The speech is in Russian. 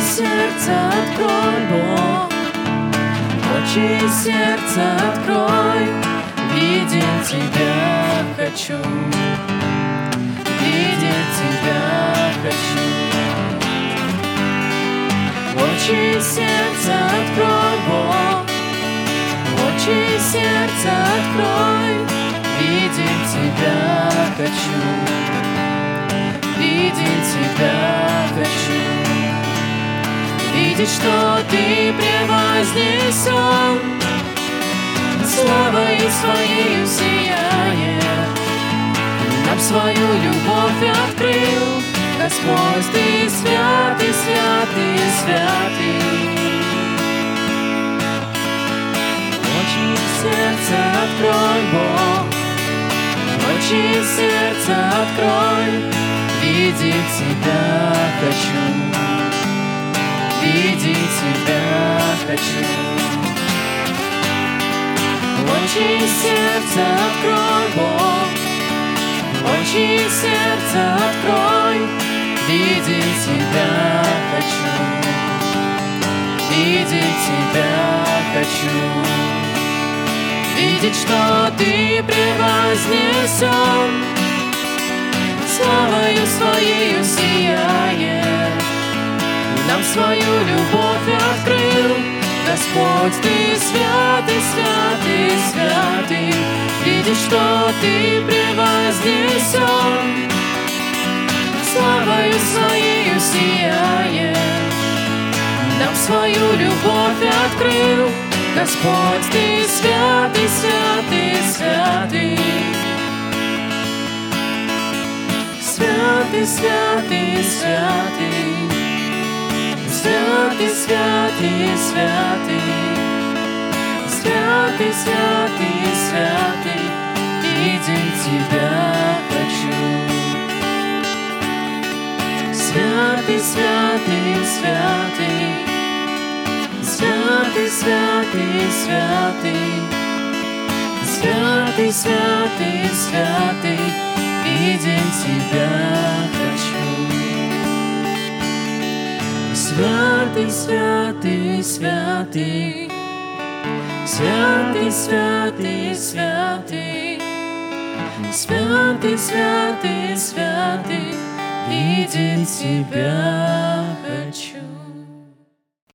сердца открой, Бог, очи сердца открой, видеть Тебя хочу, видеть Тебя хочу. Очи сердца Видеть, что Ты превознесен, славою Своей сияет, нам свою любовь открыл, Господь, Ты святый, святый, святый. Очи сердца открой, Бог, очи сердца открой, видеть Тебя хочу, видеть Тебя хочу. Очи сердца открой, Бог, очи сердца открой, видеть Тебя хочу, видеть Тебя хочу, видеть, что Ты превознесен, славою Своею сияет, нам свою любовь открыл, Господь, Ты святый, святый, святый, видишь, что Ты превознесен, славою Своею сияет, нам свою любовь открыл, Господь, Ты святый, святый, святый. Святый, святый, святый, святый, святый, святый, святый, святый, святый, видеть Тебя хочу. Святый, святый, святый, святый, святый, святый, святый, святый, святый, видеть Тебя Святый, святый, святый, святый, святый, святый, святый, святый, святый, видеть Тебя хочу.